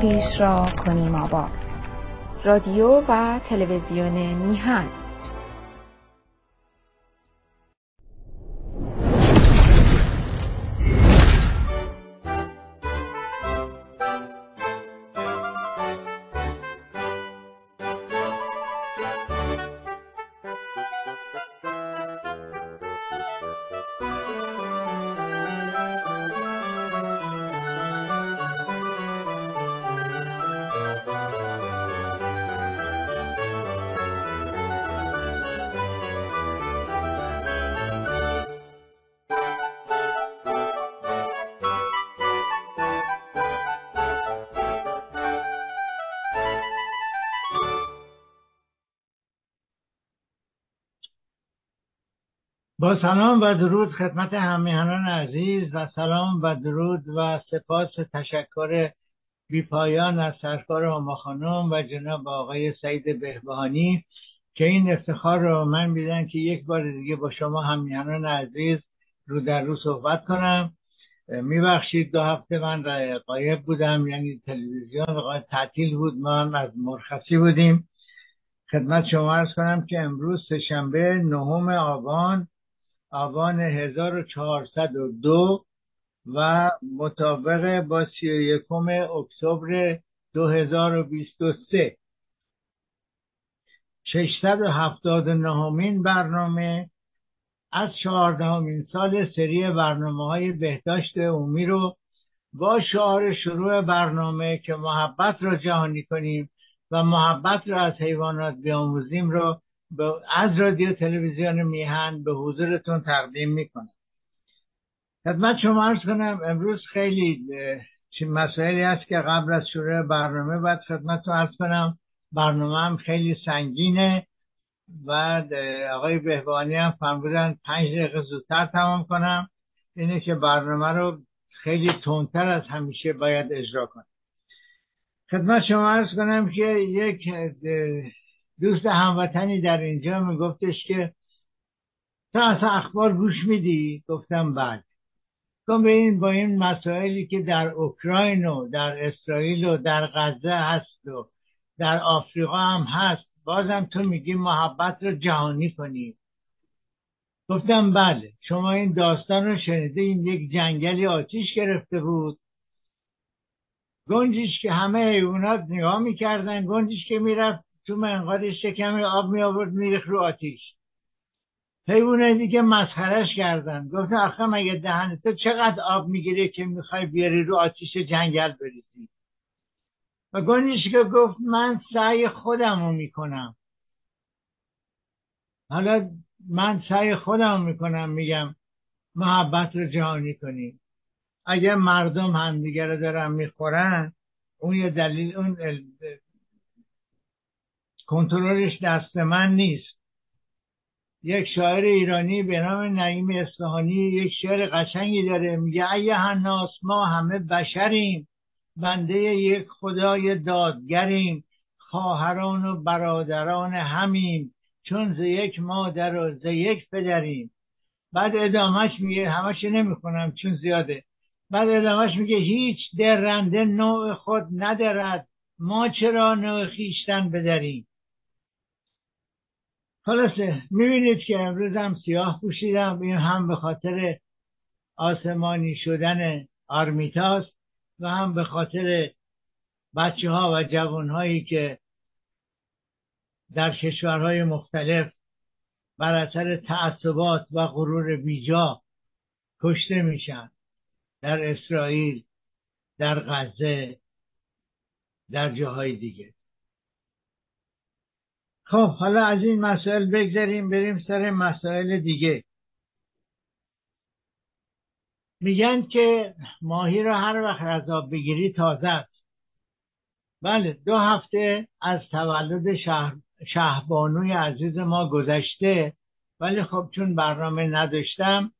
خیش را کنیم آباد. رادیو و تلویزیون میهن. سلام و درود خدمت همیهنان عزیز و سلام و درود و سپاس و تشکر بیپایان از سرکار هما خانم و جناب آقای سعید بهبهانی که این افتخار رو من میدن که یک بار دیگه با شما همیهنان عزیز رو در رو صحبت کنم. میبخشید دو هفته من قایب بودم یعنی تلویزیون تعطیل بود ما هم از مرخصی بودیم. خدمت شما ارز کنم که امروز سهشنبه نهم آبان آبان 1402 و مطابق با 31 اکتبر 2023 679 برنامه از چهاردهمین سال سری برنامه های بهداشت عمومی رو با شعار شروع برنامه که محبت را جهانی کنیم و محبت را از حیوانات بیاموزیم رو از رادیو تلویزیون میهن به حضورتون تقدیم می‌کنم. خدمت شما ارز کنم امروز خیلی مسائلی هست که قبل از شروع برنامه باید خدمتتون ارز کنم. برنامه هم خیلی سنگینه و آقای بهبانی هم فرمودن پنج دقیقه زودتر تمام کنم. اینه که برنامه رو خیلی تندتر از همیشه باید اجرا کنم. خدمت شما ارز کنم که یک دوست هموطنی در اینجا میگفتش که تو اصلا اخبار گوش میدی؟ گفتم بعد کن به این با این مسائلی که در اوکراین و در اسرائیل و در غزه هست و در آفریقا هم هست بازم تو میگی محبت رو جهانی کنی. گفتم بله. شما این داستان رو شنیده این یک جنگلی آتیش گرفته بود. گنجیش که همه حیوانات نگاه می‌کردن گنجیش که می‌رفت تو منقاد شکم آب می آورد میریخ رو آتیش. حیوانه دیگه مسخرش کردن. گفتن آخه مگه تو چقدر آب می‌گیره که می‌خوای بیاری رو آتیش جنگل بریزی؟ و که گفت من سعی خودم رو می‌کنم. حالا من سعی خودم می‌کنم میگم محبت رو جهانی کنیم اگر مردم همدیگه رو دارن می‌خورن اون یه دلیل اون کنترلش دست من نیست. یک شاعر ایرانی به نام نعیم اصفهانی یک شعر قشنگی داره. میگه ای هناس ما همه بشریم. بنده یک خدای دادگریم. خواهران و برادران همیم. چون ز یک مادر و ز یک پدریم. بعد ادامهش میگه همش نمی‌خونم چون زیاده. بعد ادامهش میگه هیچ درنده نوع خود ندارد ما چرا نوع خیشتن بدریم؟ خلاصه می‌بینید که امروز هم سیاه پوشیدم. این هم به خاطر آسمانی شدن آرمیتاست و هم به خاطر بچه ها و جوان هایی که در کشورهای مختلف بر اثر تعصبات و غرور بیجا کشته میشن. در اسرائیل در غزه در جاهای دیگه. خب حالا از این مسائل بگذاریم بریم سر مسائل دیگه. میگن که ماهی رو هر وقت از آب بگیری تازه است. بله دو هفته از تولد شهر شهبانوی عزیز ما گذشته. ولی خب چون برنامه نداشتم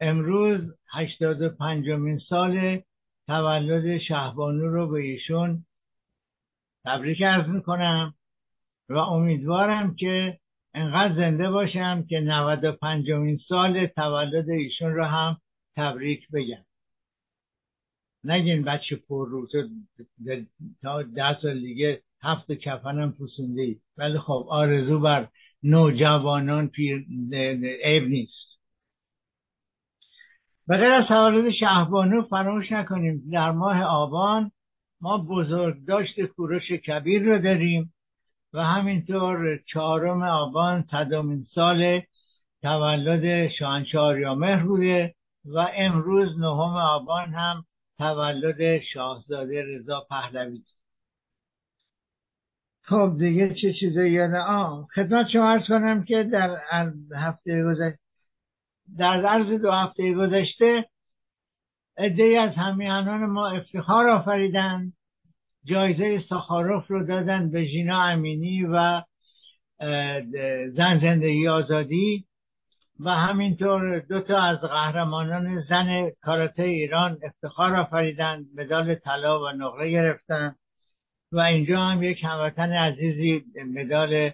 امروز هشتاد و پنجمین سال تولد شهبانو رو به ایشون تبریک ارز می‌کنم. و امیدوارم که انقدر زنده باشم که 95 سال تولد ایشون رو هم تبریک بگم. نگین بچه پر رو تا ده سال دیگه هفت کفنم پوسونده ای. ولی خب آرزو بر نوجوانان پیر عیب نیست. به غیر از تولد شهبانو فراموش نکنیم. در ماه آبان ما بزرگداشت کوروش کبیر رو داریم. و همینطور چهارم آبان صدامین سال تولد شاهنشاه بوده و امروز نهم آبان هم تولد شاهزاده رضا پهلوی. خب دیگه چه چیزایی یادم آه خدمت شما ارز کنم که در هفته گذشته در عرض دو هفته گذشته عده از همیهنان ما افتخار آفریدند. جایزه ساخاروف رو دادن به ژینا امینی و زن زندگی آزادی و همینطور دو تا از قهرمانان زن کاراته ایران افتخار آفریدن مدال طلا و نقره گرفتن و اینجا هم یک هموطن عزیزی مدال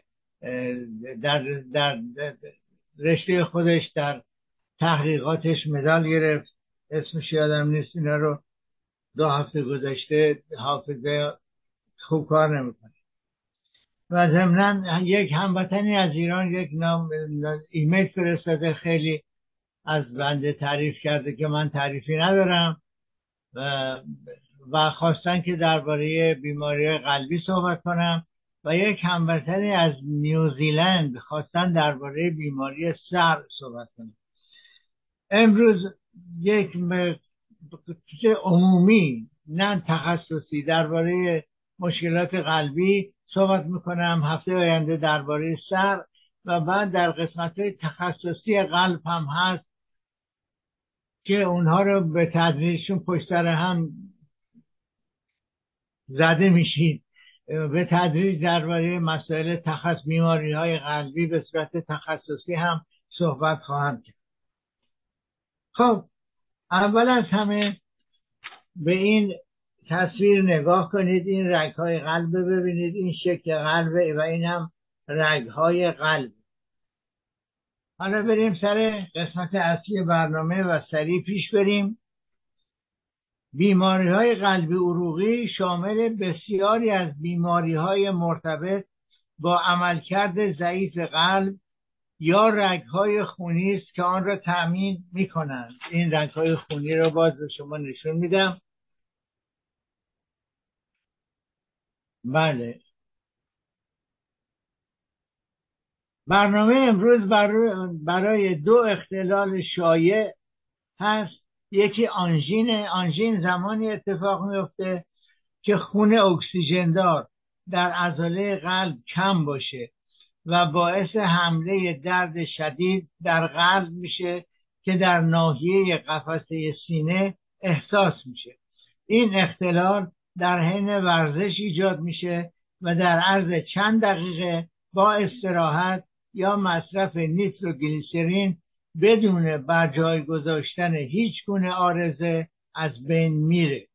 در, در رشته خودش در تحقیقاتش مدال گرفت. اسمش یادم نیست اینا رو. دو هفته گذشته حافظه خوب کار نمی‌کنه. و ضمنا یک هموطنی از ایران یک نام ایمیل فرستاده خیلی از بنده تعریف کرده که من تعریفی ندارم و, و خواستن که درباره بیماری قلبی صحبت کنم. و یک هموطنی از نیوزیلند خواستن درباره بیماری سر صحبت کنم. امروز یک عمومی نه تخصصی درباره مشکلات قلبی صحبت می‌کنم هفته آینده درباره سر و بعد در قسمت تخصصی قلب هم هست که اونها رو به تدریجشون پشت سر هم زده میشید به تدریج درباره مسائل تخصص بیماری های قلبی به صورت تخصصی هم صحبت خواهم کرد. خب اول از همه به این تصویر نگاه کنید این رگ های قلب ببینید این شکل قلب و این هم رگ های قلب. حالا بریم سر قسمت اصلی برنامه و سریع پیش بریم. بیماری های قلبی عروقی شامل بسیاری از بیماری های مرتبط با عملکرد ضعیف قلب یا رگ های خونی است که آن را تأمین می کنند این رگ های خونی را باز به شما نشون میدم. بله. برنامه امروز برای دو اختلال شایع هست. یکی آنژین آنژین زمانی اتفاق میفته که خون اکسیژن دار در عضله قلب کم باشه. و باعث حمله درد شدید در قلب میشه که در ناحیه قفسه سینه احساس میشه. این اختلال در حین ورزش ایجاد میشه و در عرض چند دقیقه با استراحت یا مصرف نیتروگلیسرین بدون بر جای گذاشتن هیچ گونه آرزه از بین میره.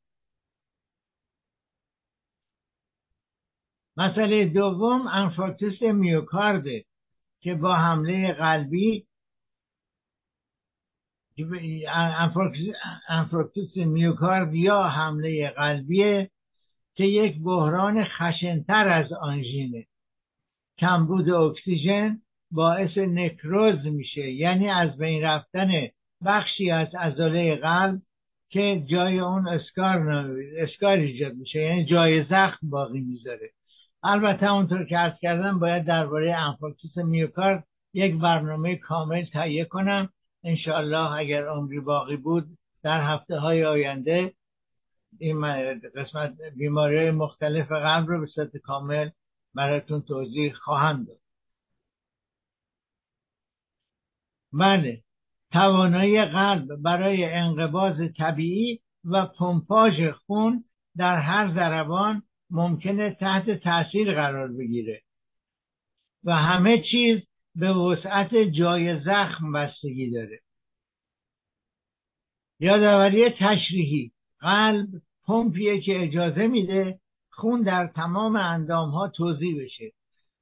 مسئله دوم انفارکتوس میوکارده که با حمله قلبی انفارکتوس میوکارد یا حمله قلبیه که یک بحران خشنتر از آنژینه کمبود اکسیژن باعث نکروز میشه. یعنی از بین رفتن بخشی از عضله قلب که جای اون اسکار اسکار ایجاد میشه. یعنی جای زخم باقی می‌ذاره. البته اونطور که عرض کردم باید درباره انفارکتوس میوکارد یک برنامه کامل تهیه کنم. انشاءالله اگر عمری باقی بود در هفته های آینده این قسمت بیماری مختلف قلب رو به صورت کامل براتون توضیح خواهم داد. بله توانایی قلب برای انقباز طبیعی و پمپاژ خون در هر ضربان ممکنه تحت تاثیر قرار بگیره. و همه چیز به وسعت جای زخم بستگی داره. یادآوری تشریحی. قلب پمپیه که اجازه میده خون در تمام اندام ها توضیح بشه.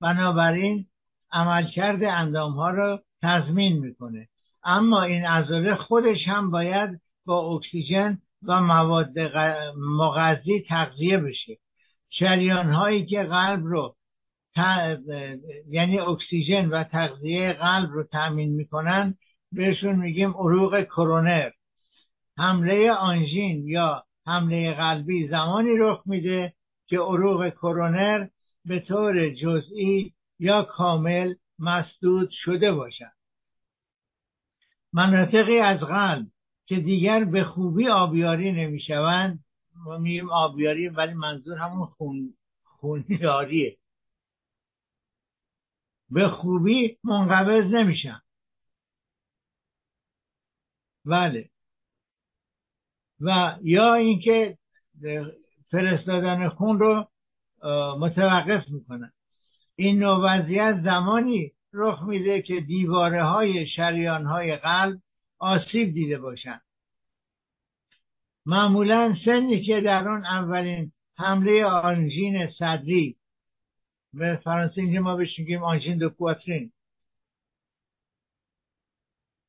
بنابراین عملکرد اندام ها را تضمین می‌کنه. اما این عضله خودش هم باید با اکسیژن و مواد مغذی تغذیه بشه. شریان هایی که قلب رو یعنی اکسیژن و تغذیه قلب رو تأمین می‌کنن بهشون میگیم عروق کرونر. حمله آنژین یا حمله قلبی زمانی رخ میده که عروق کرونر به طور جزئی یا کامل مسدود شده باشد. مناطقی از قلب که دیگر به خوبی آبیاری نمی‌شوند ما میگیم آبیاری ولی منظور همون خون خونیاریه. به خوبی منقبض نمیشن. بله. و یا اینکه فرستادن خون رو متوقف می‌کنن. این نوع وضعیت زمانی رخ میده که دیواره های شریان های قلب آسیب دیده باشند معمولا سنی که در آن اولین حمله آنژین صدری به فرانسه اینجا ما بهش میگیم آنژین دو کواترین.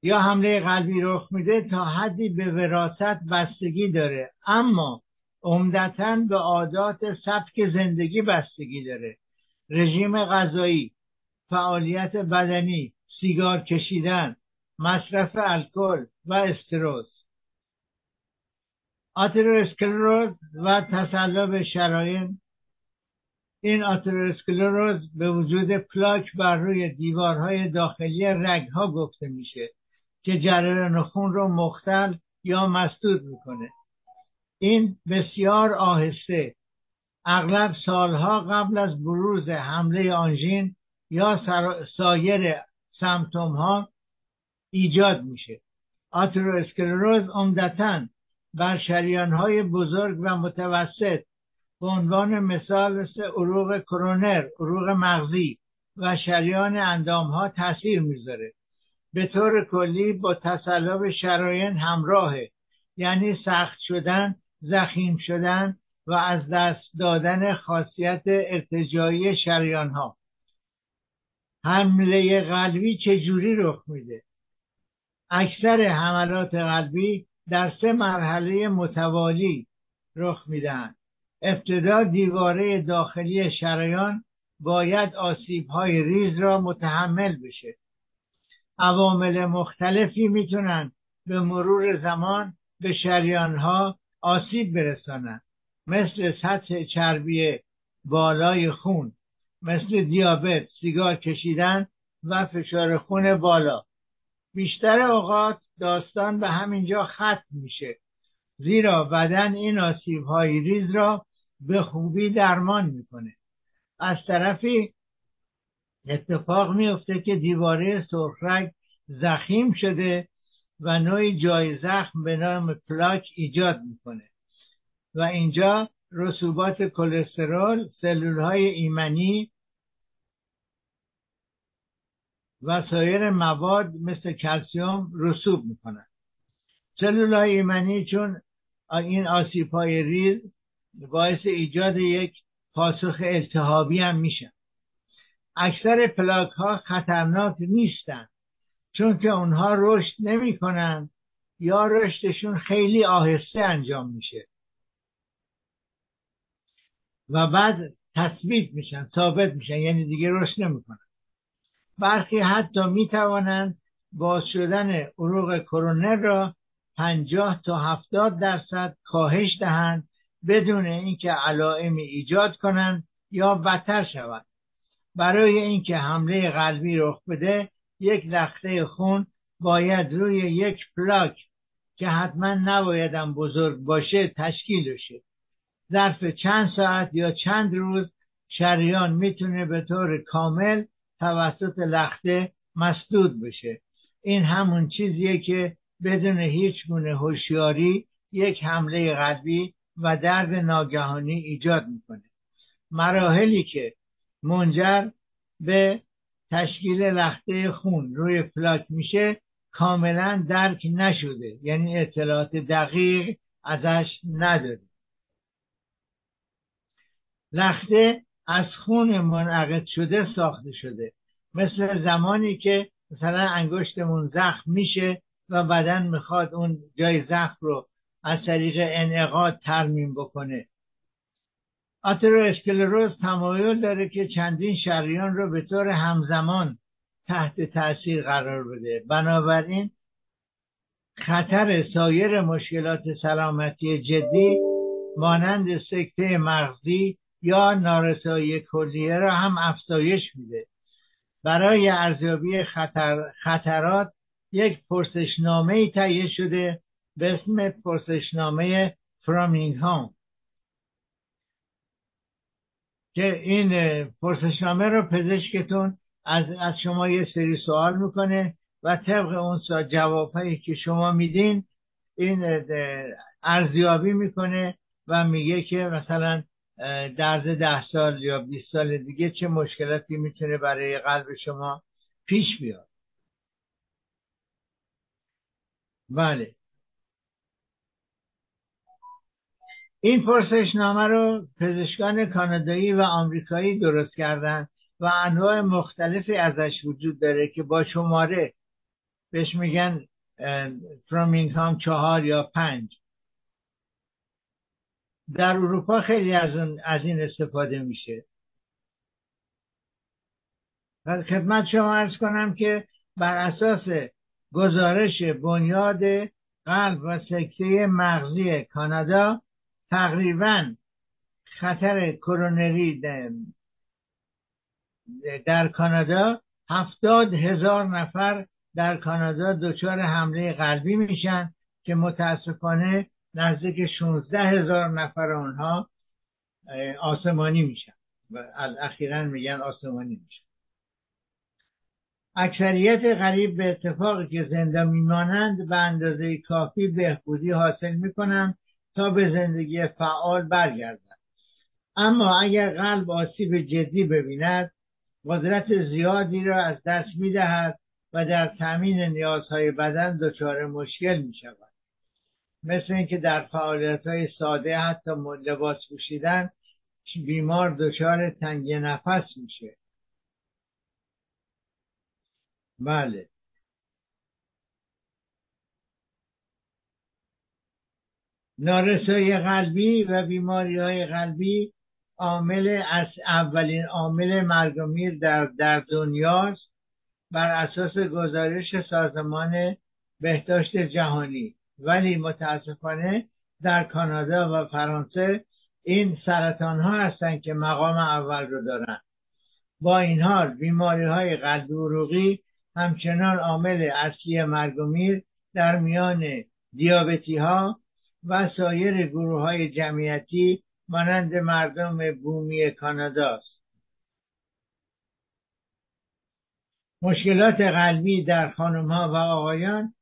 یا حمله قلبی رخ میده تا حدی به وراست بستگی داره. اما عمدتا به عادات سبک زندگی بستگی داره. رژیم غذایی فعالیت بدنی سیگار کشیدن مصرف الکل و استروز. آتروسکلروز و تصلب شراین این آتروسکلروز به وجود پلاک بر روی دیوارهای داخلی رگها گفته میشه که جریان خون رو مختل یا مسدود می‌کنه. این بسیار آهسته. اغلب سالها قبل از بروز حمله آنژین یا سایر سمتوم ها ایجاد میشه. آتروسکلروز عمدتا بر شریان های بزرگ و متوسط به عنوان مثال مثل عروق کرونر، عروق مغزی و شریان اندام ها تاثیر می‌ذاره. به طور کلی با تصلب شراین همراهه یعنی سخت شدن زخیم شدن و از دست دادن خاصیت ارتجایی شریان ها حمله قلبی چجوری رخ میده؟ اکثر حملات قلبی در سه مرحله متوالی رخ میدن. ابتدا دیواره داخلی شریان باید آسیب های ریز را متحمل بشه. عوامل مختلفی می‌تونن به مرور زمان به شریان ها آسیب برسانند مثل سطح چربی بالای خون مثل دیابت سیگار کشیدن و فشار خون بالا. بیشتر اوقات داستان به همینجا ختم میشه. زیرا بدن این آسیب های ریز را به خوبی درمان می‌کنه. از طرفی اتفاق میفته که دیواره سرخرگ زخیم شده و نوعی جای زخم به نام پلاک ایجاد می‌کنه. و اینجا رسوبات کلسترول سلول های ایمنی و سایر مواد مثل کلسیوم رسوب می‌کنن سلول های ایمنی چون این آسیب های ریز باعث ایجاد یک پاسخ التهابی هم میشن اکثر پلاک ها خطرناک نیستند چون که اونها رشد نمی کنن یا رشدشون خیلی آهسته انجام میشه. و بعد تثبیت میشن ثابت میشن یعنی دیگه رشد نمی‌کنن. برخی حتی می‌توانند باز شدن عروق کرونر را پنجاه تا هفتاد درصد کاهش دهند بدون اینکه علائمی ایجاد کنند یا بدتر شود. برای اینکه حمله قلبی رخ بده یک لخته خون باید روی یک پلاک که حتما نبایدم بزرگ باشه تشکیل بشه. ظرف چند ساعت یا چند روز شریان می‌تونه به طور کامل توسط لخته مسدود بشه. این همون چیزیه که بدون هیچ گونه هوشیاری یک حمله قلبی و درد ناگهانی ایجاد می‌کنه. مراحلی که منجر به تشکیل لخته خون روی پلاک میشه کاملا درک نشده. یعنی اطلاعات دقیق ازش نداریم. لخته از خون منعقد شده ساخته شده. مثل زمانی که مثلا انگشتمون زخم میشه و بدن می‌خواد اون جای زخم رو از طریق انعقاد ترمیم بکنه. آترواسکلروز تمایل داره که چندین شریان رو به طور همزمان تحت تاثیر قرار بده. بنابراین خطر سایر مشکلات سلامتی جدی مانند سکته مغزی یا نارسایی کلیه را هم افزایش میده. برای ارزیابی خطر، خطرات یک پرسشنامه ای تهیه شده به اسم پرسشنامه فرامینگهام. که این پرسشنامه رو پزشکتون از, از شما یه سری سوال می‌کنه و طبق اون جوابهایی که شما میدین این ارزیابی می‌کنه و میگه که مثلا در ده سال یا 20 سال دیگه چه مشکلاتی می‌تونه برای قلب شما پیش بیاد؟ بله. این پرسشنامه رو پزشکان کانادایی و آمریکایی درست کردن و انواع مختلفی ازش وجود داره که با شماره بهش میگن فرامینگهام چهار یا پنج. در اروپا خیلی از, از این استفاده میشه. خدمت شما ارز کنم که بر اساس گزارش بنیاد قلب و سکته مغزی کانادا تقریبا خطر کرونری در کانادا هفتاد هزار نفر در کانادا دچار حمله قلبی میشن که متاسفانه نزدیک 16 هزار نفر آنها آسمانی میشن. و اخیرا میگن آسمانی میشن. اکثریت غریب به اتفاقی که زنده میمانند به اندازه کافی بهبودی حاصل می‌کنند تا به زندگی فعال برگردند. اما اگر قلب آسیب جدی ببیند قدرت زیادی را از دست می‌دهد و در تامین نیازهای بدن دچار مشکل می شود مثل اینکه در فعالیت های ساده حتی لباس پوشیدن بیمار دچار تنگی نفس میشه. بله. نارسایی قلبی و بیماری های قلبی عامل از اولین عامل مرگ میر در, در دنیاست. بر اساس گزارش سازمان بهداشت جهانی. ولی متاسفانه در کانادا و فرانسه این سرطان ها هستند که مقام اول رو دارن. با این حال بیماری های قلب عروقی همچنان عامل اصلی مرگ و میر در میان دیابتی ها و سایر گروه های جمعیتی مانند مردم بومی کاناداست مشکلات قلبی در خانم ها و آقایان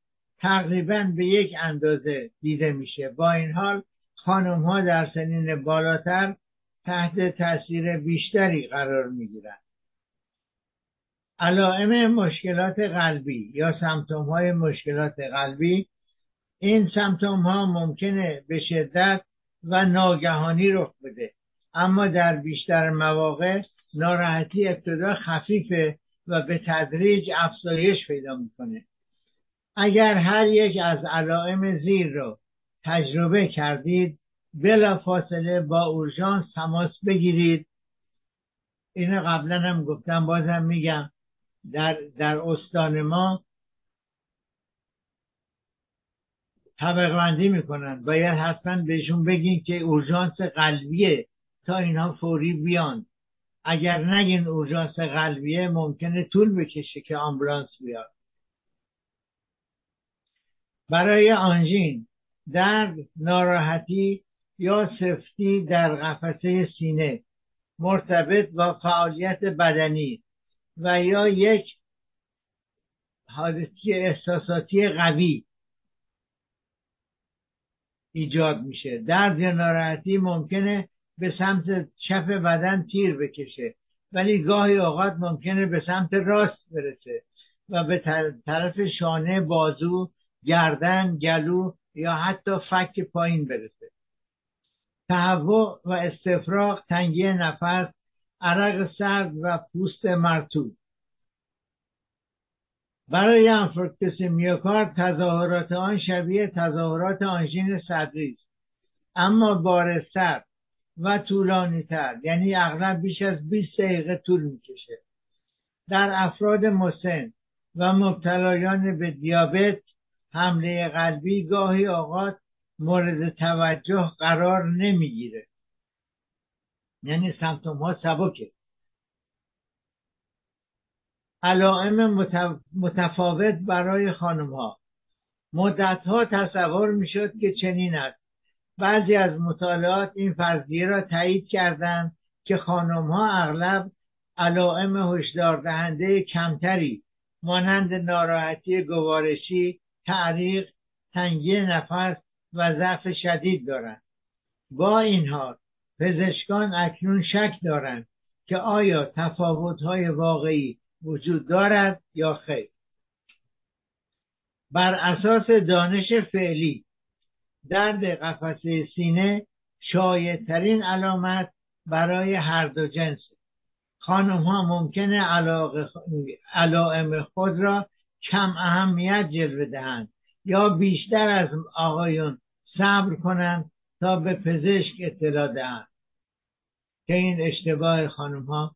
تقریبا به یک اندازه دیده میشه. با این حال خانم ها در سنین بالاتر تحت تاثیر بیشتری قرار می‌گیرند. علائم مشکلات قلبی یا سمتوم های مشکلات قلبی این سمتوم ها ممکنه به شدت و ناگهانی رخ بده اما در بیشتر مواقع ناراحتی ابتدا خفیفه و به تدریج افزایش پیدا می‌کنه. اگر هر یک از علائم زیر رو تجربه کردید بلا فاصله با اورژانس تماس بگیرید. اینو قبلا هم گفتم بازم میگم در, در استان ما طبق بندی می‌کنن. باید حتما بهشون بگین که اورژانس قلبیه تا اینها فوری بیان. اگر نگین اورژانس قلبیه ممکنه طول بکشه که آمبولانس بیاد. برای آنژین درد ناراحتی یا سفتی در قفسه سینه مرتبط با فعالیت بدنی و یا یک حادثی احساساتی قوی ایجاد میشه. درد یا ناراحتی ممکنه به سمت چپ بدن تیر بکشه ولی گاهی اوقات ممکنه به سمت راست برسه و به طرف شانه بازو گردن گلو یا حتی فک پایین برسه. تهوع و استفراغ تنگی نفس عرق سرد و پوست مرتوب برای انفارکتوس میوکارد تظاهرات آن شبیه تظاهرات آنژین صدری است. اما بارستر و طولانی تر یعنی اغلب بیش از 20 دقیقه طول می‌کشه. در افراد مسن و مبتلایان به دیابت حمله قلبی گاهی اوقات مورد توجه قرار نمی‌گیره. یعنی سمتوم ها سبکه. علائم متفاوت برای خانم ها مدت ها تصور می‌شد که چنین است. بعضی از مطالعات این فرضیه را تایید کردند که خانم ها اغلب علائم هشدار دهنده کمتری مانند ناراحتی گوارشی تعریق تنگی نفس و ضعف شدید دارند. با این حال پزشکان اکنون شک دارند که آیا تفاوت‌های واقعی وجود دارد یا خیر. بر اساس دانش فعلی درد قفسه سینه ترین علامت برای هر دو جنس خانم ها ممکنه علائم خود را کم اهمیت جلوه دهند یا بیشتر از آقایون صبر کنند تا به پزشک اطلاع دهند. که این اشتباه خانم ها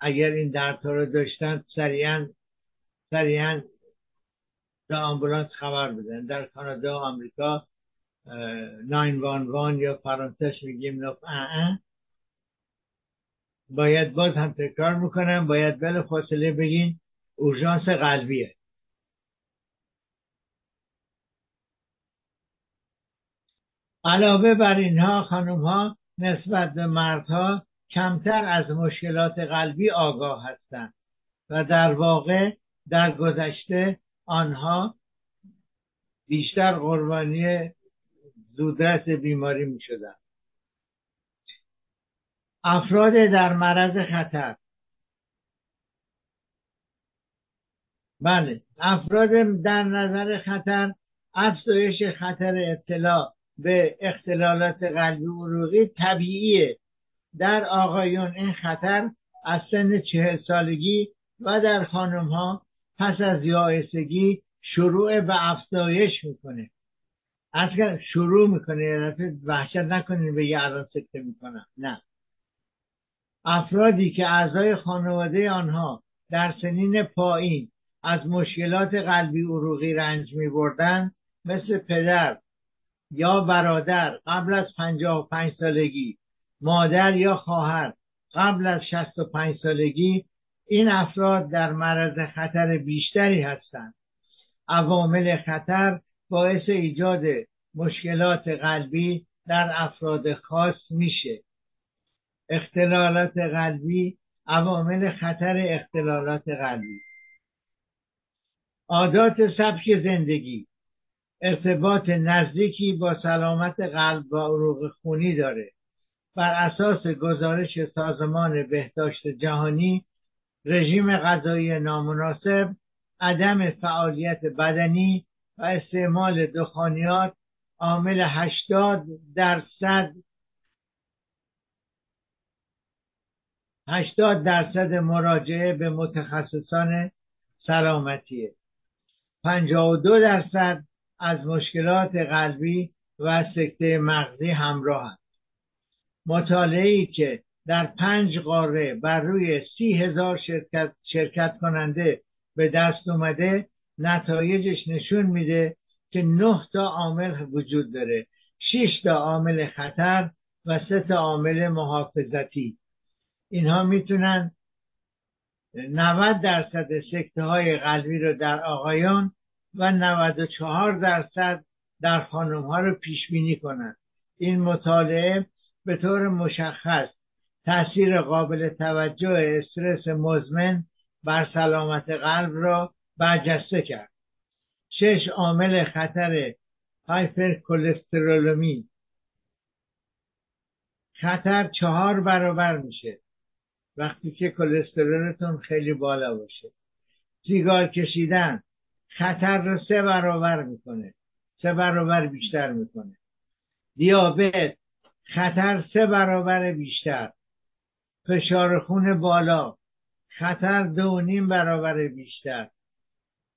اگر این دردها رو داشتن سریعا سریعا به آمبولانس خبر بدن. در کانادا و آمریکا 911 یا فرانسش میگیم نف باید باز هم تکرار می‌کنم باید بله فاصله بگین. اورژانس قلبیه علاوه بر اینها خانم ها نسبت به مردها کمتر از مشکلات قلبی آگاه هستند و در واقع در گذشته آنها بیشتر قربانی زودرس بیماری می شدن. افراد در معرض خطر بله. افراد در نظر خطر افزایش خطر ابتلا به اختلالات قلبی عروقی طبیعیه. در آقایون این خطر از سن چهل سالگی و در خانم ها پس از یائسگی شروع به افزایش می‌کنه. اصلا شروع می‌کنه وحشت نکنین به یه الان سکته می‌کنم. نه. افرادی که اعضای خانواده آنها در سنین پایین از مشکلات قلبی عروقی رنج می بردن مثل پدر یا برادر قبل از پنجاه و پنج سالگی مادر یا خواهر قبل از شست و پنج سالگی این افراد در معرض خطر بیشتری هستند. عوامل خطر باعث ایجاد مشکلات قلبی در افراد خاص میشه. اختلالات قلبی عوامل خطر اختلالات قلبی. عادات سبک زندگی ارتباط نزدیکی با سلامت قلب و عروق خونی داره. بر اساس گزارش سازمان بهداشت جهانی رژیم غذایی نامناسب عدم فعالیت بدنی و استعمال دخانیات عامل 80 درصد 80 درصد مراجعه به متخصصان سلامتیه. 52 درصد از مشکلات قلبی و سکته مغزی همراه هست مطالعه ای که در پنج قاره بر روی سی هزار شرکت, شرکت کننده به دست اومده نتایجش نشون میده که نه تا عامل وجود داره. شش تا عامل خطر و سه تا عامل محافظتی. اینها می‌تونن 90 درصد سکته های قلبی رو در آقایان و 94 درصد در خانم ها رو پیش بینی کنند. این مطالعه به طور مشخص تاثیر قابل توجه استرس مزمن بر سلامت قلب را برجسته کرد. شش عامل خطر هایپر کلسترولمی خطر چهار برابر میشه. وقتی که کلسترولتون خیلی بالا باشه. سیگار کشیدن خطر رو سه برابر می‌کنه. سه برابر بیشتر می‌کنه. دیابت خطر سه برابر بیشتر. فشار خون بالا خطر دو نیم برابر بیشتر.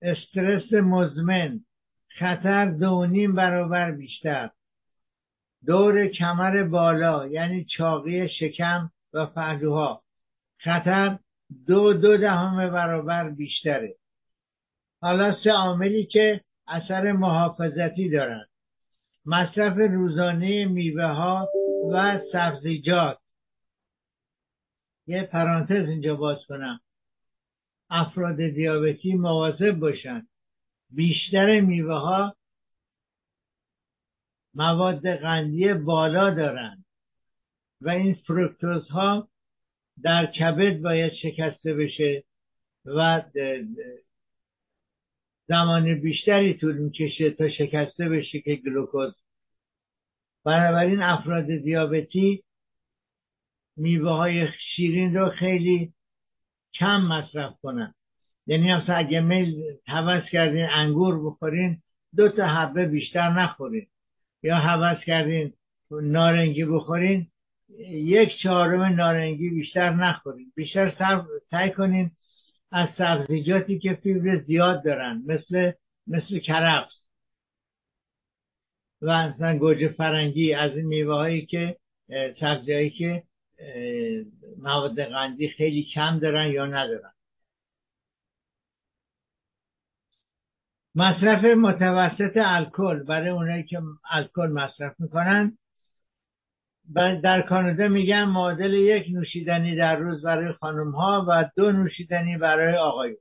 استرس مزمن خطر دو نیم برابر بیشتر. دور کمر بالا یعنی چاقی شکم و پهلوها. خطر دو دو دهم برابر بیشتره. حالا سه عاملی که اثر محافظتی دارند مصرف روزانه میوه ها و سبزیجات. یه پرانتز اینجا باز کنم. افراد دیابتی مواظب باشند بیشتر میوه ها مواد قندی بالا دارند و این فروکتوز ها در کبد باید شکسته بشه و زمان بیشتری طول می‌کشه تا شکسته بشه که گلوکوز. بنابراین افراد دیابتی میوه های شیرین رو خیلی کم مصرف کنن. یعنی مثلا اگه میل حوض کردین انگور بخورین دو تا حبه بیشتر نخورین. یا حوض کردین نارنگی بخورین یک چهارم نارنگی بیشتر نخورین بیشتر سعی کنین از سبزیجاتی که فیبر زیاد دارن مثل مثل کرفس و اصلا گوجه فرنگی از این میوه هایی که سبزی که مواد قندی خیلی کم دارن یا ندارن. مصرف متوسط الکل برای اونایی که الکل مصرف می‌کنن در کانادا میگن معادل یک نوشیدنی در روز برای خانم ها و دو نوشیدنی برای آقایون.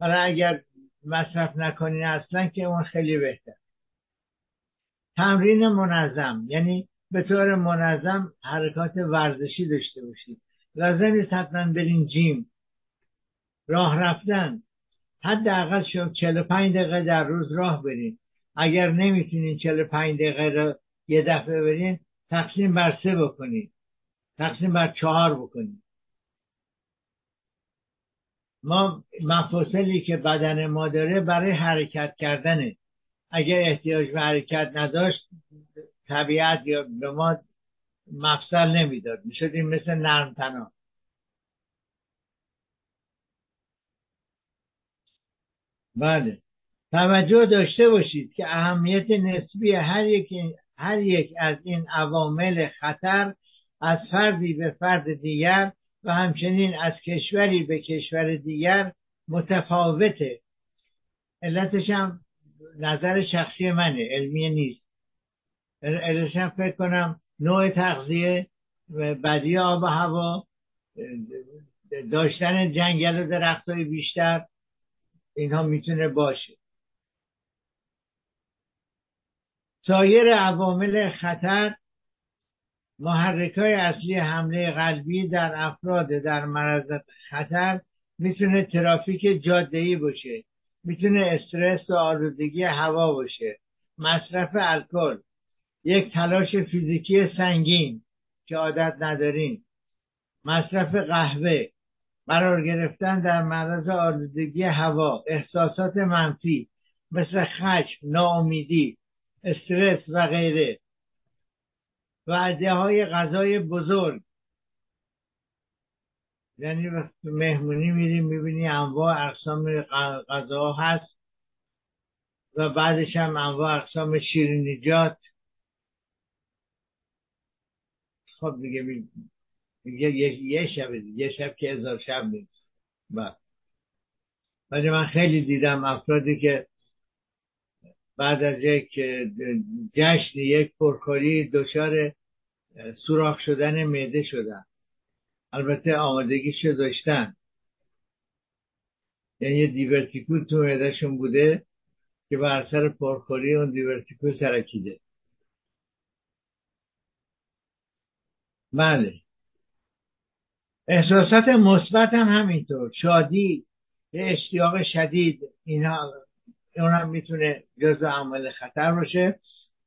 حالا اگر مصرف نکنین اصلا که اون خیلی بهتر. تمرین منظم یعنی به طور منظم حرکات ورزشی داشته باشید لازم نیست حتما برین جیم. راه رفتن. حداقل شما 45 دقیقه در روز راه برین. اگر نمی‌تونین 45 دقیقه رو یه دفعه برین تقسیم بر سه بکنید تقسیم بر چهار بکنید ما مفاصلی که بدن ما داره برای حرکت کردنه اگر احتیاج به حرکت نداشت طبیعت یا به ما مفصل نمی‌داد. می‌شدیم مثل نرم تنا بله. توجه داشته باشید که اهمیت نسبی هر یک هر یک از این عوامل خطر از فردی به فرد دیگر و همچنین از کشوری به کشور دیگر متفاوته. علتش هم نظر شخصی منه علمی نیست. علتش هم فکر کنم نوع تغذیه بدی آب و هوا داشتن جنگل و درخت های بیشتر اینها می‌تونه باشه. سایر عوامل خطر محرک های اصلی حمله قلبی در افراد در معرض خطر می‌تونه ترافیک جاده باشه می‌تونه استرس و آلودگی هوا باشه. مصرف الکل یک تلاش فیزیکی سنگین که عادت نداریم. مصرف قهوه قرار گرفتن در معرض آلودگی هوا احساسات منفی مثل خشم ناامیدی استرس و غیره. وعده های غذای بزرگ. یعنی وقتی مهمونی میریم می‌بینی انواع اقسام غذا هست. و بعدش هم انواع اقسام شیرینیجات خب دیگه میگه یه شب یه شب که هزار شب نیست. بله. ولی من خیلی دیدم افرادی که بعد از یک جشن یک پرخوری دچار سوراخ شدن معده شدن. البته آمادگیشو داشتن. یعنی یه دیورتیکو تو معدهشون بوده که بر اثر پرخوری اون دیورتیکو ترکیده. بله. احساسات مثبت هم همینطور. شادی اشتیاق شدید اینها اون هم می‌تونه جزء عمل خطر باشه.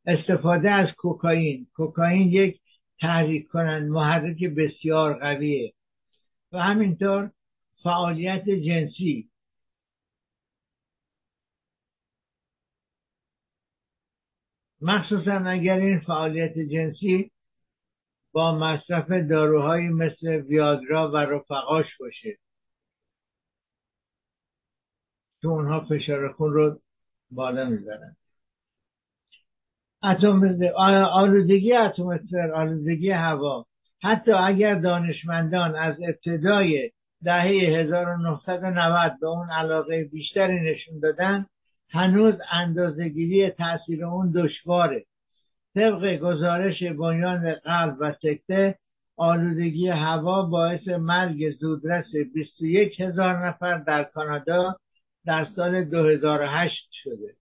استفاده از کوکائین. کوکائین یک تحریک کنند محرک بسیار قویه. و همینطور فعالیت جنسی. مخصوصا اگر این فعالیت جنسی با مصرف داروهایی مثل ویادرا و رفقاش باشه. تو اونها فشار خون رو بالا می‌برن. اتم آلودگی اتمسفر آلودگی هوا. حتی اگر دانشمندان از ابتدای دهه 1990 به اون علاقه بیشتری نشون دادن هنوز اندازهگیری تاثیر اون دشواره. طبق گزارش بنیان قلب و سکته آلودگی هوا باعث مرگ زودرس 21 هزار نفر در کانادا در سال 2008 شده.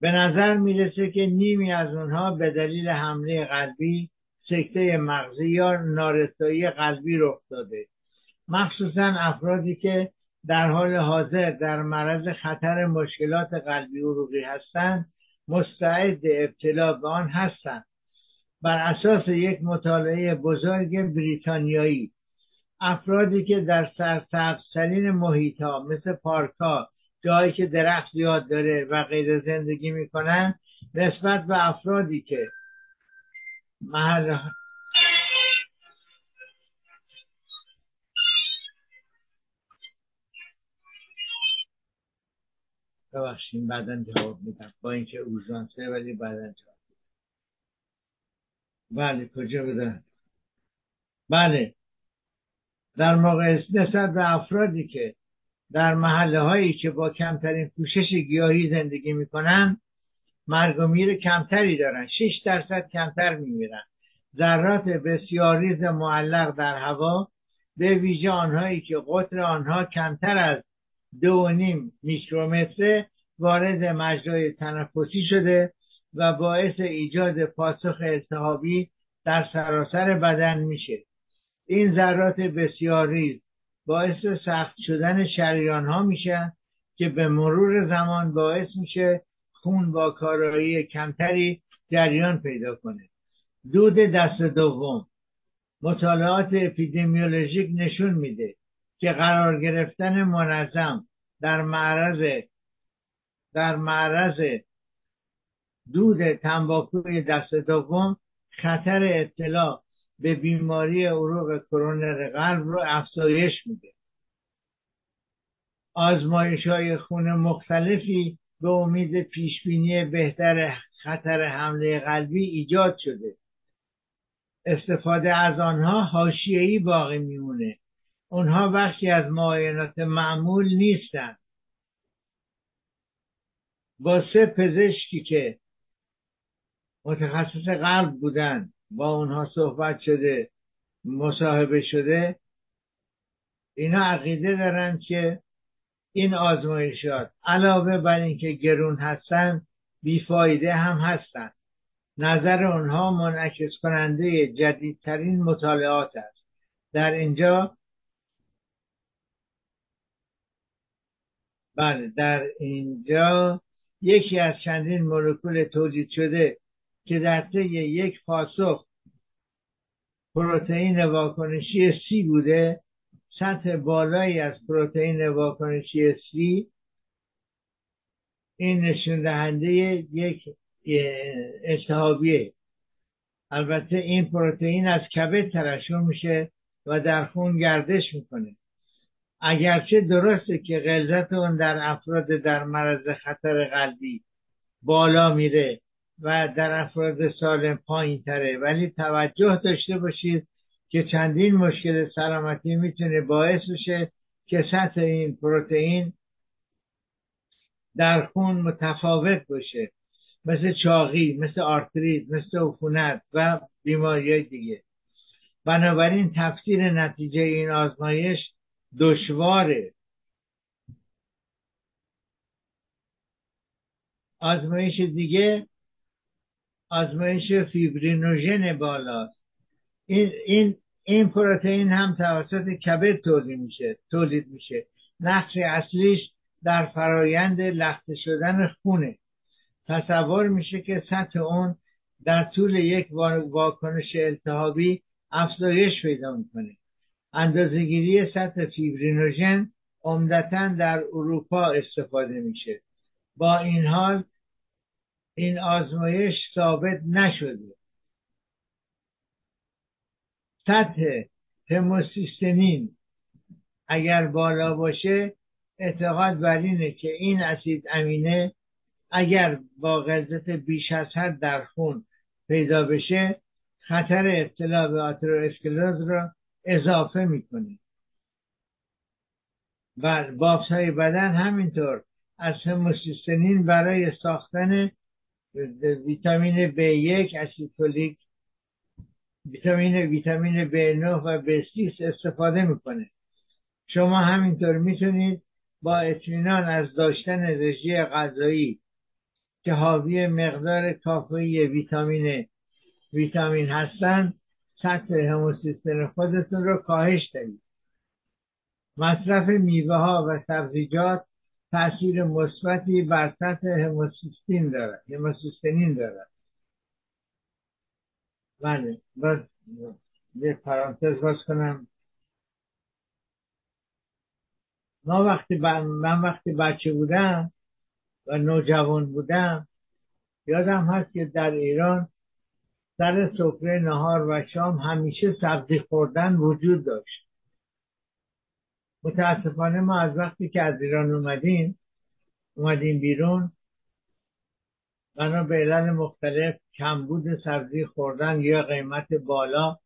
به نظر می‌رسه که نیمی از اونها به دلیل حمله قلبی سکته مغزی یا نارسایی قلبی رخ داده. مخصوصا افرادی که در حال حاضر در معرض خطر مشکلات قلبی عروقی هستند مستعد ابتلا به آن هستند. بر اساس یک مطالعه بزرگ بریتانیایی افرادی که در سرسبزترین محیط ها مثل پارک ها جایی که درخت زیاد داره و غیر زندگی می‌کنن نسبت به افرادی که محل ببخشیم بعدا جواب میدم. با اینکه اوزانسه ولی بعدا جواب بله کجا بدن بله. در موقع نسبت به افرادی که در محله هایی که با کمترین پوشش گیاهی زندگی می‌کنن مرگ و میر کمتری دارن. 6 درصد کمتر میمیرن. ذرات بسیار ریز معلق در هوا به ویژه آنهایی که قطر آنها کمتر از دو نیم میکرومتر وارد مجرای تنفسی شده و باعث ایجاد پاسخ التهابی در سراسر بدن میشه. این ذرات بسیار ریز باعث سخت شدن شریان ها میشن که به مرور زمان باعث میشه خون با کارایی کمتری جریان پیدا کنه. دود دست دوم. مطالعات اپیدمیولوژیک نشون میده که قرار گرفتن منظم در معرض در معرض دود تنباکوی دست دوم خطر اطلاع به بیماری عروق کرونر قلب رو افزایش میده. آزمایش های خون مختلفی به امید پیشبینی بهتر خطر حمله قلبی ایجاد شده. استفاده از آنها حاشیه‌ای باقی میمونه. اونها بخشی از معاینات معمول نیستند. با سه پزشکی که متخصص قلب بودن با اونها صحبت شده مصاحبه شده اینا عقیده دارن که این آزمایشات علاوه بر اینکه گرون هستن بیفایده هم هستند نظر اونها منعکس کننده جدیدترین مطالعات است. در اینجا بله در اینجا یکی از چندین مولکول تولید شده که در طی یک پاسخ پروتئین واکنشی سی بوده سطح بالایی از پروتئین واکنشی سی این نشون دهنده یک التهابیه. البته این پروتئین از کبد ترشح میشه و در خون گردش می‌کنه. اگرچه درسته که غلظت اون در افراد در مرض خطر قلبی بالا میره و در افراد سالم پایین تره ولی توجه داشته باشید که چندین مشکل سلامتی می‌تونه باعث بشه که سطح این پروتئین در خون متفاوت باشه. مثل چاقی مثل آرتریت مثل عفونت و بیماری دیگه. بنابراین تفسیر نتیجه این آزمایش دشواره. آزمایش دیگه آزمایش فیبرینوژن بالاست. این این این پروتئین هم توسط کبد تولید میشه تولید میشه. نقش اصلیش در فرایند لخته شدن خونه. تصور میشه که سطح اون در طول یک واکنش التهابی افزایش پیدا می‌کنه. اندازهگیری سطح فیبرینوژن عمدتا در اروپا استفاده میشه. با این حال این آزمایش ثابت نشده. سطح هموسیستمین اگر بالا باشه اعتقاد بر اینه که این اسید امینه اگر با غلظت بیش از حد در خون پیدا بشه خطر ابتلا به آترواسکلروز را اضافه می‌کنه. و بافت های بدن همینطور از هموسیستنین برای ساختن ویتامین B1 اسیدفولیک ویتامین ویتامین B9 و B6 استفاده می‌کنه. شما همینطور می‌تونید با اطمینان از داشتن رژی غذایی که حاوی مقدار کافی ویتامین ویتامین هستند سطح هموسیستم خودتون رو کاهش دهید. مصرف میوه ها و سبزیجات تاثیر مثبتی بر سطح هموسیستین دارد هموسیستنین دارد. بله باز یه پرانتز باز کنم. ما وقتی من وقتی بچه بودم و نوجوان بودم یادم هست که در ایران سر سفره نهار و شام همیشه سبزی خوردن وجود داشت. متاسفانه ما از وقتی که از ایران اومدیم اومدیم بیرون بنا به علل مختلف کمبود سبزی خوردن یا قیمت بالا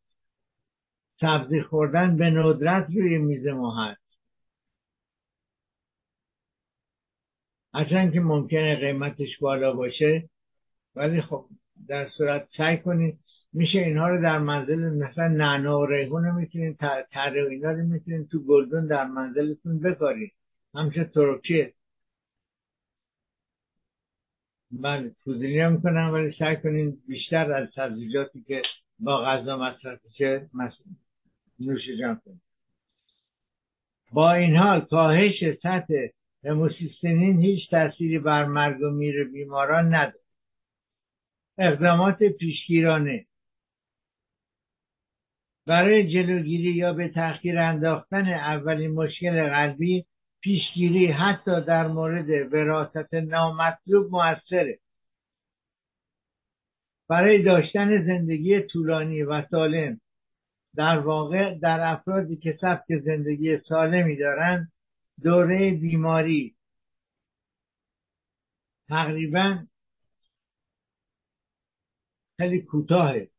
سبزی خوردن به ندرت روی میز ما هست. هرچند که ممکنه قیمتش بالا باشه ولی خب در صورت سعی کنید میشه اینها رو در منزل مثلا نعنا و ریحون رو می‌تونید تره و اینا رو می‌تونید تو گلدون در منزلتون بکارید همچه ترکیه. من فوزینی هم می‌کنم ولی سعی کنید بیشتر از سبزیجاتی که با غذا مصرف میشه نوش جان کنید با این حال کاهش سطح هموسیستنین هیچ تأثیری بر مرگ و میر بیماران نداره. اقدامات پیشگیرانه. برای جلوگیری یا به تأخیر انداختن اولین مشکل قلبی پیشگیری حتی در مورد وراثت نامطلوب موثره. برای داشتن زندگی طولانی و سالم در واقع در افرادی که سبک زندگی سالمی دارند دوره بیماری تقریبا خیلی کوتاهه.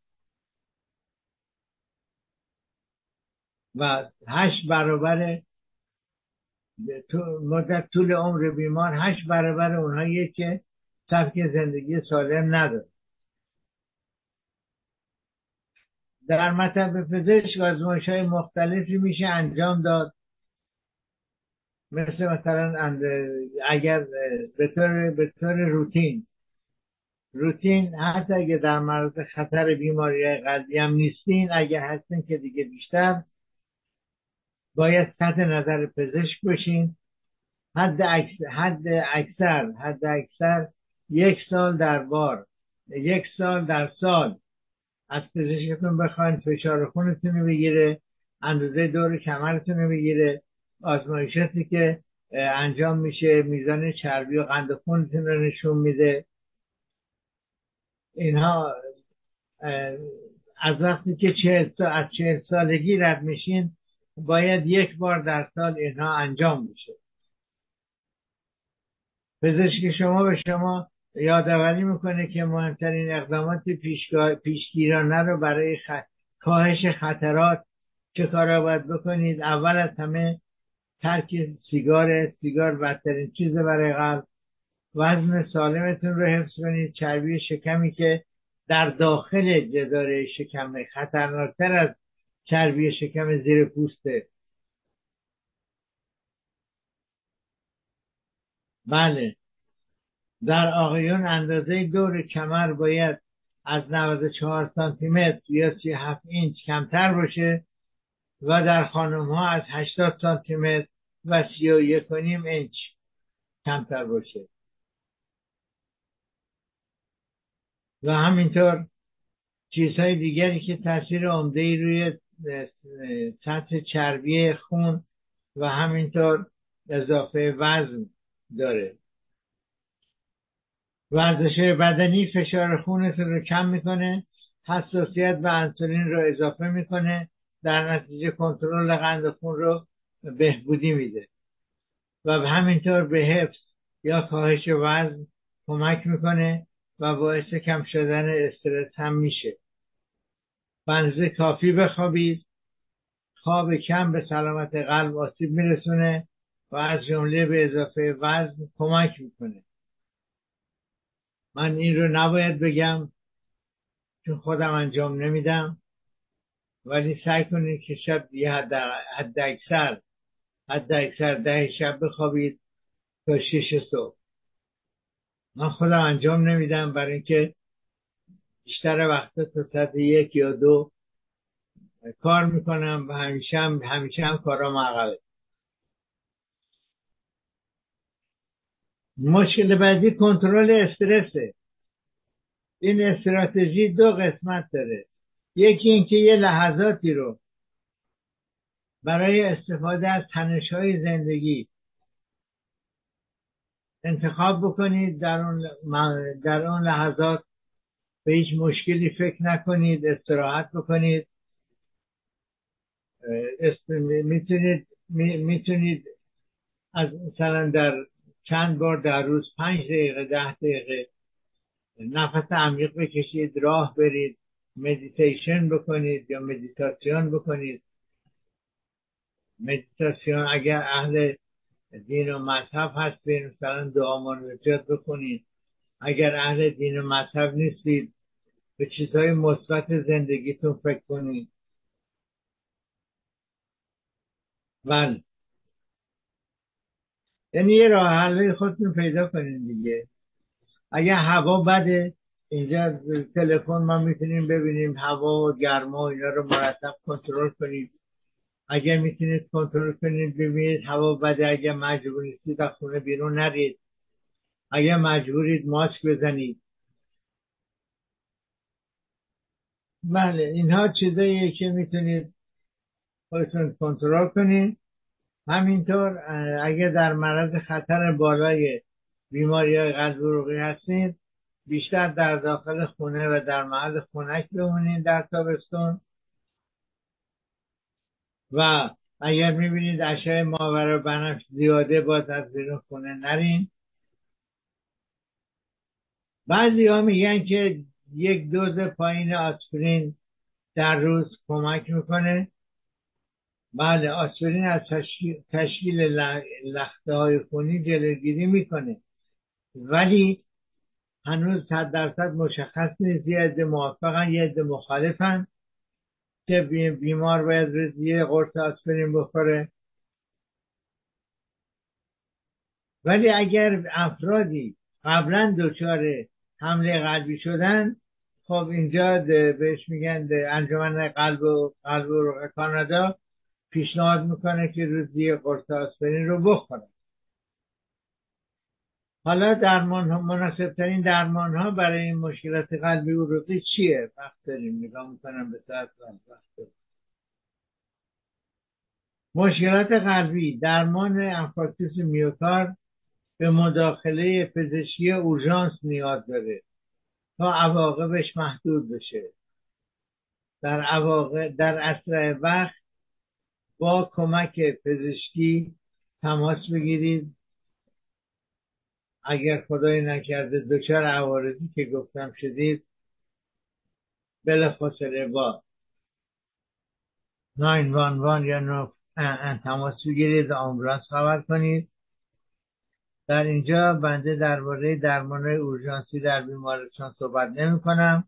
و هشت برابر مدت طول عمر بیمار هشت برابر اونهایی که سبک زندگی سالم نداره. در مطب پزشک آزمایش های مختلفی میشه انجام داد. مثل مثلا اگر به طور, به طور روتین روتین حتی اگه در معرض خطر بیماری قلبی هم نیستین اگر هستین که دیگه بیشتر باید تحت نظر پزشک باشین حد اکثر حد اکثر حد اکثر یک سال در بار یک سال در سال. از پزشکتون بخواین فشار خونتون رو بگیره اندازه دور کمرتون رو بگیره. آزمایشاتی که انجام میشه میزان چربی و قند خونتون رو نشون میده. اینها از وقتی که چهل از چهل سالگی رد میشین باید یک بار در سال اینها انجام میشه پزشک شما به شما یادآوری می‌کنه که مهمترین اقدامات پیشگیرانه رو برای کاهش خطرات چه کارا باید بکنید؟ اول از همه ترک سیگار سیگار بدترین چیز برای قلب. وزن سالمتون رو حفظ کنید. چربی شکمی که در داخل جداره شکم خطرناکتر از چربی شکم زیر پوسته بله. در آقایون اندازه دور کمر باید از 94 سانتی متر یا 37 اینچ کمتر باشه و در خانم ها از 80 سانتی متر و 31 اینچ کمتر باشه. و همینطور چیزهای دیگری که تاثیر عمده ای روی سطح چربی خون و همینطور اضافه وزن داره. ورزش بدنی فشار خونتون رو کم می‌کنه حساسیت به انسولین رو اضافه می‌کنه در نتیجه کنترل قند خون رو بهبودی میده. و همینطور به حفظ یا کاهش وزن کمک می‌کنه و باعث کم شدن استرس هم میشه. بنزه کافی بخوابید. خواب کم به سلامت قلب آسیب میرسونه و از جمله به اضافه وزن کمک می‌کنه. من این رو نباید بگم چون خودم انجام نمیدم ولی سعی کنید که شب یه حد اکثر حد اکثر ده شب بخوابید تا شش صبح. من خودم انجام نمیدم برای اینکه بیشتر وقتا تا ساعت یک یا دو کار می‌کنم و همیشه هم همیشه هم کارام عقبه مشکل بعدی کنترل استرسه. این استراتژی دو قسمت داره. یکی اینکه یه لحظاتی رو برای استفاده از تنش های زندگی انتخاب بکنید. در اون, در اون لحظات به هیچ مشکلی فکر نکنید استراحت بکنید. می‌تونید می‌تونید از مثلا در چند بار در روز پنج دقیقه ده دقیقه نفس عمیق بکشید راه برید مدیتیشن بکنید یا مدیتاسیون بکنید. مدیتاسیون اگر اهل دین و مذهب هستید مثلا دعا مناجات بکنید اگر اهل دین و مذهب نیستید به چیزهای مثبت زندگیتون فکر کنید. بله. یعنی یه راه خودتون پیدا کنید دیگه. اگر هوا بده اینجا تلفن ما می‌تونیم ببینیم هوا و گرما و اینا رو مرتب کنترل کنیم. اگر می‌تونید کنترل کنید ببینید هوا بده اگر مجبور نیستید از خونه بیرون نرید. اگر مجبورید ماسک بزنید. بله اینها چیزاییه که می‌تونید خودتون کنترل کنید. همینطور اگر در معرض خطر بالای بیماری های قلب عروقی هستید بیشتر در داخل خونه و در محل خونک بمونید در تابستون. و اگر می‌بینید اشعه ماورا بنفش زیاده باز از بیرون خونه نرین. بعضی ها میگن که یک دوز پایین آسپرین در روز کمک می‌کنه. بله آسپرین از تشکیل لخته های خونی جلوگیری می‌کنه. ولی هنوز صد درصد مشخص نیست یه عده موافقن یه عده مخالفن که بیمار باید روز یه قرص آسپرین بخوره. ولی اگر افرادی قبلا دچار حمله قلبی شدن خب اینجا بهش میگن انجمن قلب و قلب و کانادا پیشنهاد می‌کنه که روزی قرص آسپرین رو بخورن حالا درمان ها مناسب ترین درمان ها برای این مشکلات قلبی عروقی چیه؟ وقت داریم نگاه می‌کنم به ساعت وقت مشکلات قلبی درمان انفارکتوس میوکار به مداخله پزشکی اورژانس نیاز داره. عواقبش محدود بشه. در عواقب در اسرع وقت با کمک پزشکی تماس بگیرید. اگر خدای نکرده دچار عوارضی که گفتم شدید بلافاصله با 911 یا نو تماس بگیرید آمبولانس خبر کنید. در اینجا بنده درباره درمان اورژانسی در بیمارستان صحبت نمی کنم.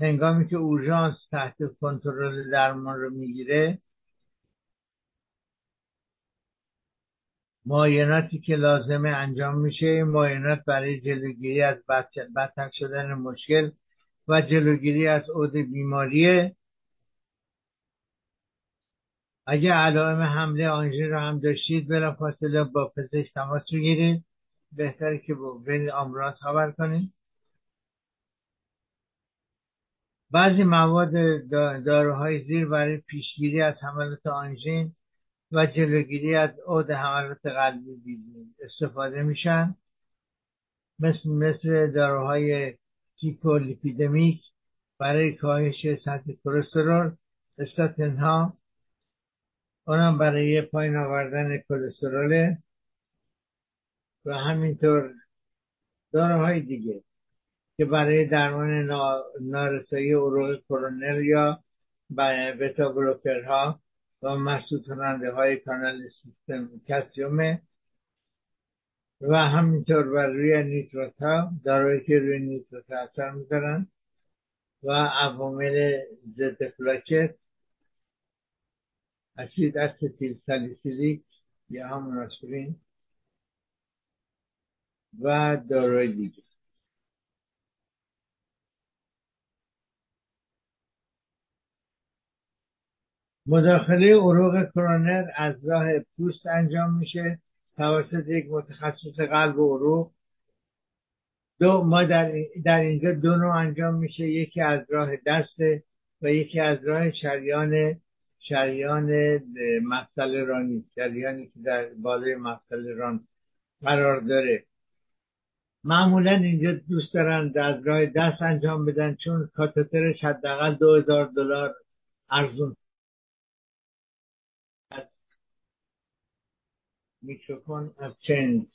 هنگامی که اورژانس تحت کنترل درمان رو می‌گیره معایناتی که لازمه انجام میشه این معاینات برای جلوگیری از بدتر شدن مشکل و جلوگیری از عود بیماریه. اگه علائم حمله آنژین رو هم داشتید بلافاصله با پزشک تماس بگیرید. بهتره که بین آمبولانس خبر کنید. بعضی مواد داروهای زیر برای پیشگیری از حملات آنژین و جلوگیری از عود حملات قلبی استفاده میشن. مثل مثل داروهای لیپیدمیک برای کاهش سطح کلسترول استاتین ها اونم برای پایین آوردن کلسترول و همینطور داروهای دیگه که برای درمان نارسایی عروق کرونر یا بتا بلوکرها و مسدود کننده های کانال سیستم کلسیوم و همینطور بر روی نیتروت ها داروهایی که روی نیتروت اثر می‌ذارن و عوامل ضد فلاکت اسید استیل سالیسیلیک یا همون آسپرین و داروی دیگه. مداخله عروق کرونر از راه پوست انجام میشه توسط یک متخصص قلب و عروق. دو ما در, در اینجا دو نوع انجام میشه. یکی از راه دسته و یکی از راه شریان شریان مفصل رانی شریانی که در بالای مفصل ران قرار داره. معمولا اینجا دوست دارن از راه دست انجام بدن چون کاتترش حداقل دو هزار دلار ارزون. میکروفون از چند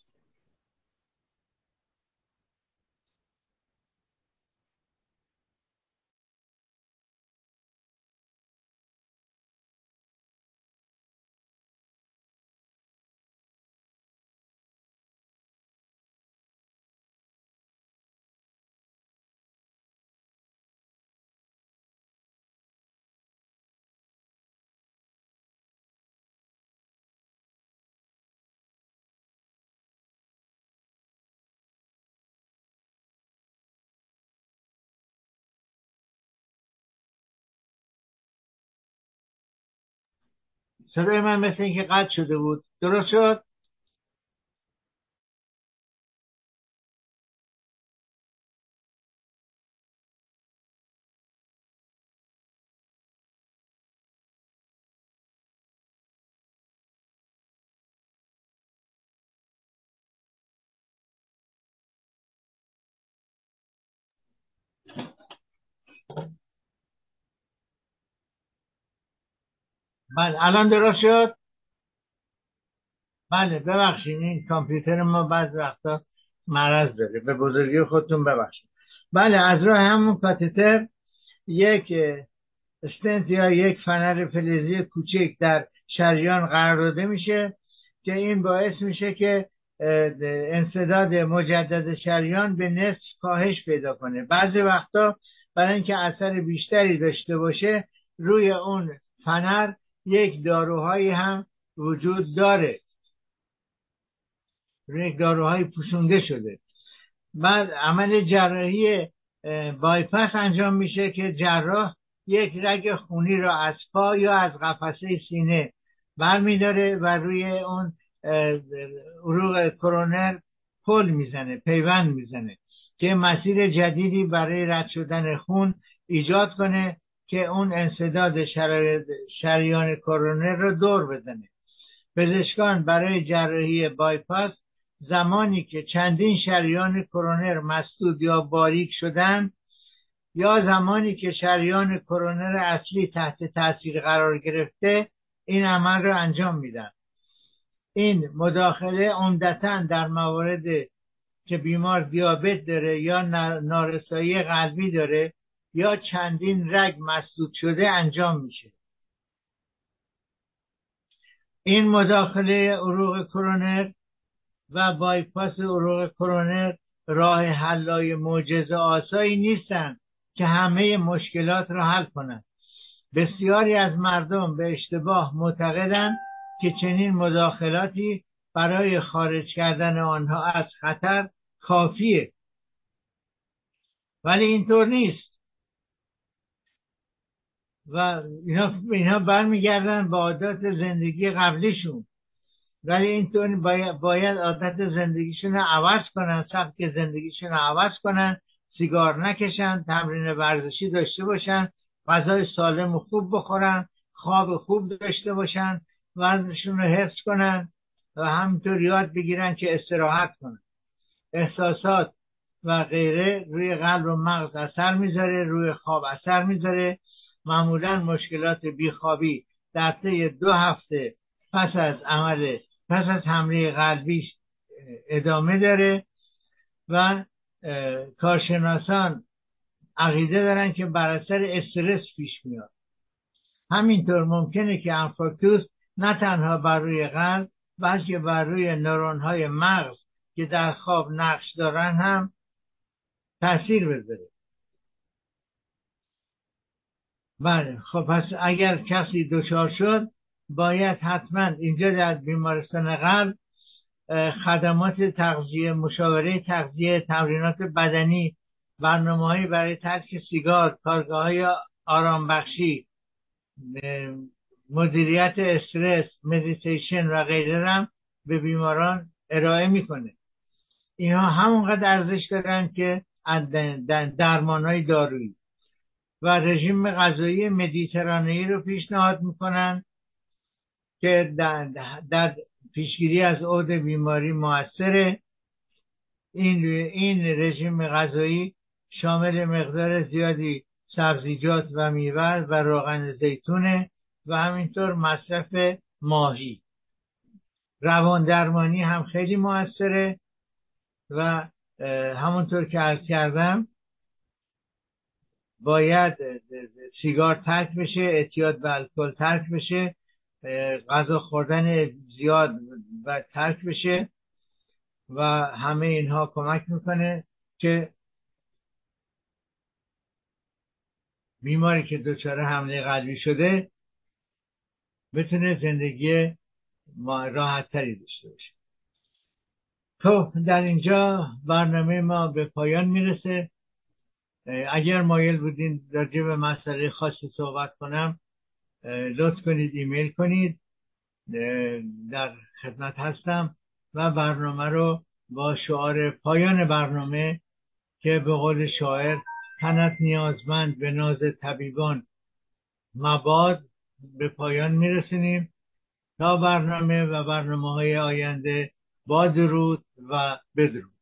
صدای من مثل اینکه قطع شده بود. درست شد؟ بله الان درست شد؟ بله ببخشید این کامپیوتر ما بعض وقتا مرض داره. به بزرگی خودتون ببخشید. بله از راه همون کاتتر یک استنت یا یک فنر فلزی کوچک در شریان قرار داده میشه که این باعث میشه که انصداد مجدد شریان به نصف کاهش پیدا کنه. بعضی وقتا برای اینکه اثر بیشتری داشته باشه روی اون فنر یک داروهایی هم وجود داره. یک داروهای پوشونده شده. بعد عمل جراحی بایپس انجام میشه که جراح یک رگ خونی را از پا یا از قفسه سینه برمیداره و روی اون عروق کرونر پل می‌زنه پیوند می‌زنه که مسیر جدیدی برای رد شدن خون ایجاد کنه که اون انصداد شریان کرونر رو دور بزنه. پزشکان برای جراحی بایپاس زمانی که چندین شریان کرونر مسدود یا باریک شدن یا زمانی که شریان کرونر اصلی تحت تاثیر قرار گرفته این عمل رو انجام میدن. این مداخله عمدتا در موارد که بیمار دیابت داره یا نارسایی قلبی داره یا چندین رگ مسدود شده انجام میشه. این مداخله عروق کرونر و بایپاس عروق کرونر راه حلای معجزه آسایی نیستند که همه مشکلات را حل کنند. بسیاری از مردم به اشتباه معتقدند که چنین مداخلاتی برای خارج کردن آنها از خطر کافیه. ولی اینطور نیست. و اینا, اینا برمیگردن به عادت زندگی قبلیشون. ولی اینطور باید, باید عادت زندگیشون رو عوض کنن سبک زندگیشون رو عوض کنن سیگار نکشن تمرین ورزشی داشته باشن غذای سالم و خوب بخورن خواب خوب داشته باشن وزنشون رو حفظ کنن و همینطور یاد بگیرن که استراحت کنن. احساسات و غیره روی قلب و مغز اثر می‌ذاره روی خواب اثر می‌ذاره. معمولا مشکلات بیخوابی در طی دو هفته پس از عمل پس از حمله قلبی ادامه داره و کارشناسان عقیده دارن که بر اثر استرس پیش میاد. همینطور ممکنه که انفارکتوس نه تنها بر روی قلب بلکه بر روی نورون های مغز که در خواب نقش دارن هم تاثیر بذاره. بله خب پس اگر کسی دچار شد باید حتما اینجا در بیمارستان قلب خدمات تغذیه مشاوره تغذیه تمرینات بدنی برنامه برای ترک سیگار کارگاه های آرام بخشی مدیریت استرس مدیتیشن و غیره هم به بیماران ارائه می‌کنه. اینها همونقدر ارزش دارن که درمان های دارویی. و رژیم غذایی مدیترانه‌ای رو پیشنهاد می‌کنن که در, در پیشگیری از عود بیماری موثره. این این رژیم غذایی شامل مقدار زیادی سبزیجات و میوه و روغن زیتونه و همینطور مصرف ماهی. روان درمانی هم خیلی موثره و همونطور که عرض کردم باید سیگار ترک بشه اعتیاد به الکل ترک بشه غذا خوردن زیاد و ترک بشه و همه اینها کمک می‌کنه که بیماری که دچار حمله قلبی شده بتونه زندگی ما راحت تری داشته باشه. خب در اینجا برنامه ما به پایان می‌رسه. اگر مایل بودین راجع به مسئله خاصی صحبت کنم لطف کنید ایمیل کنید. در خدمت هستم و برنامه رو با شعار پایان برنامه که به قول شاعر تنت نیازمند به ناز طبیبان مباد به پایان میرسونیم تا برنامه و برنامه های آینده با درود و بدرود.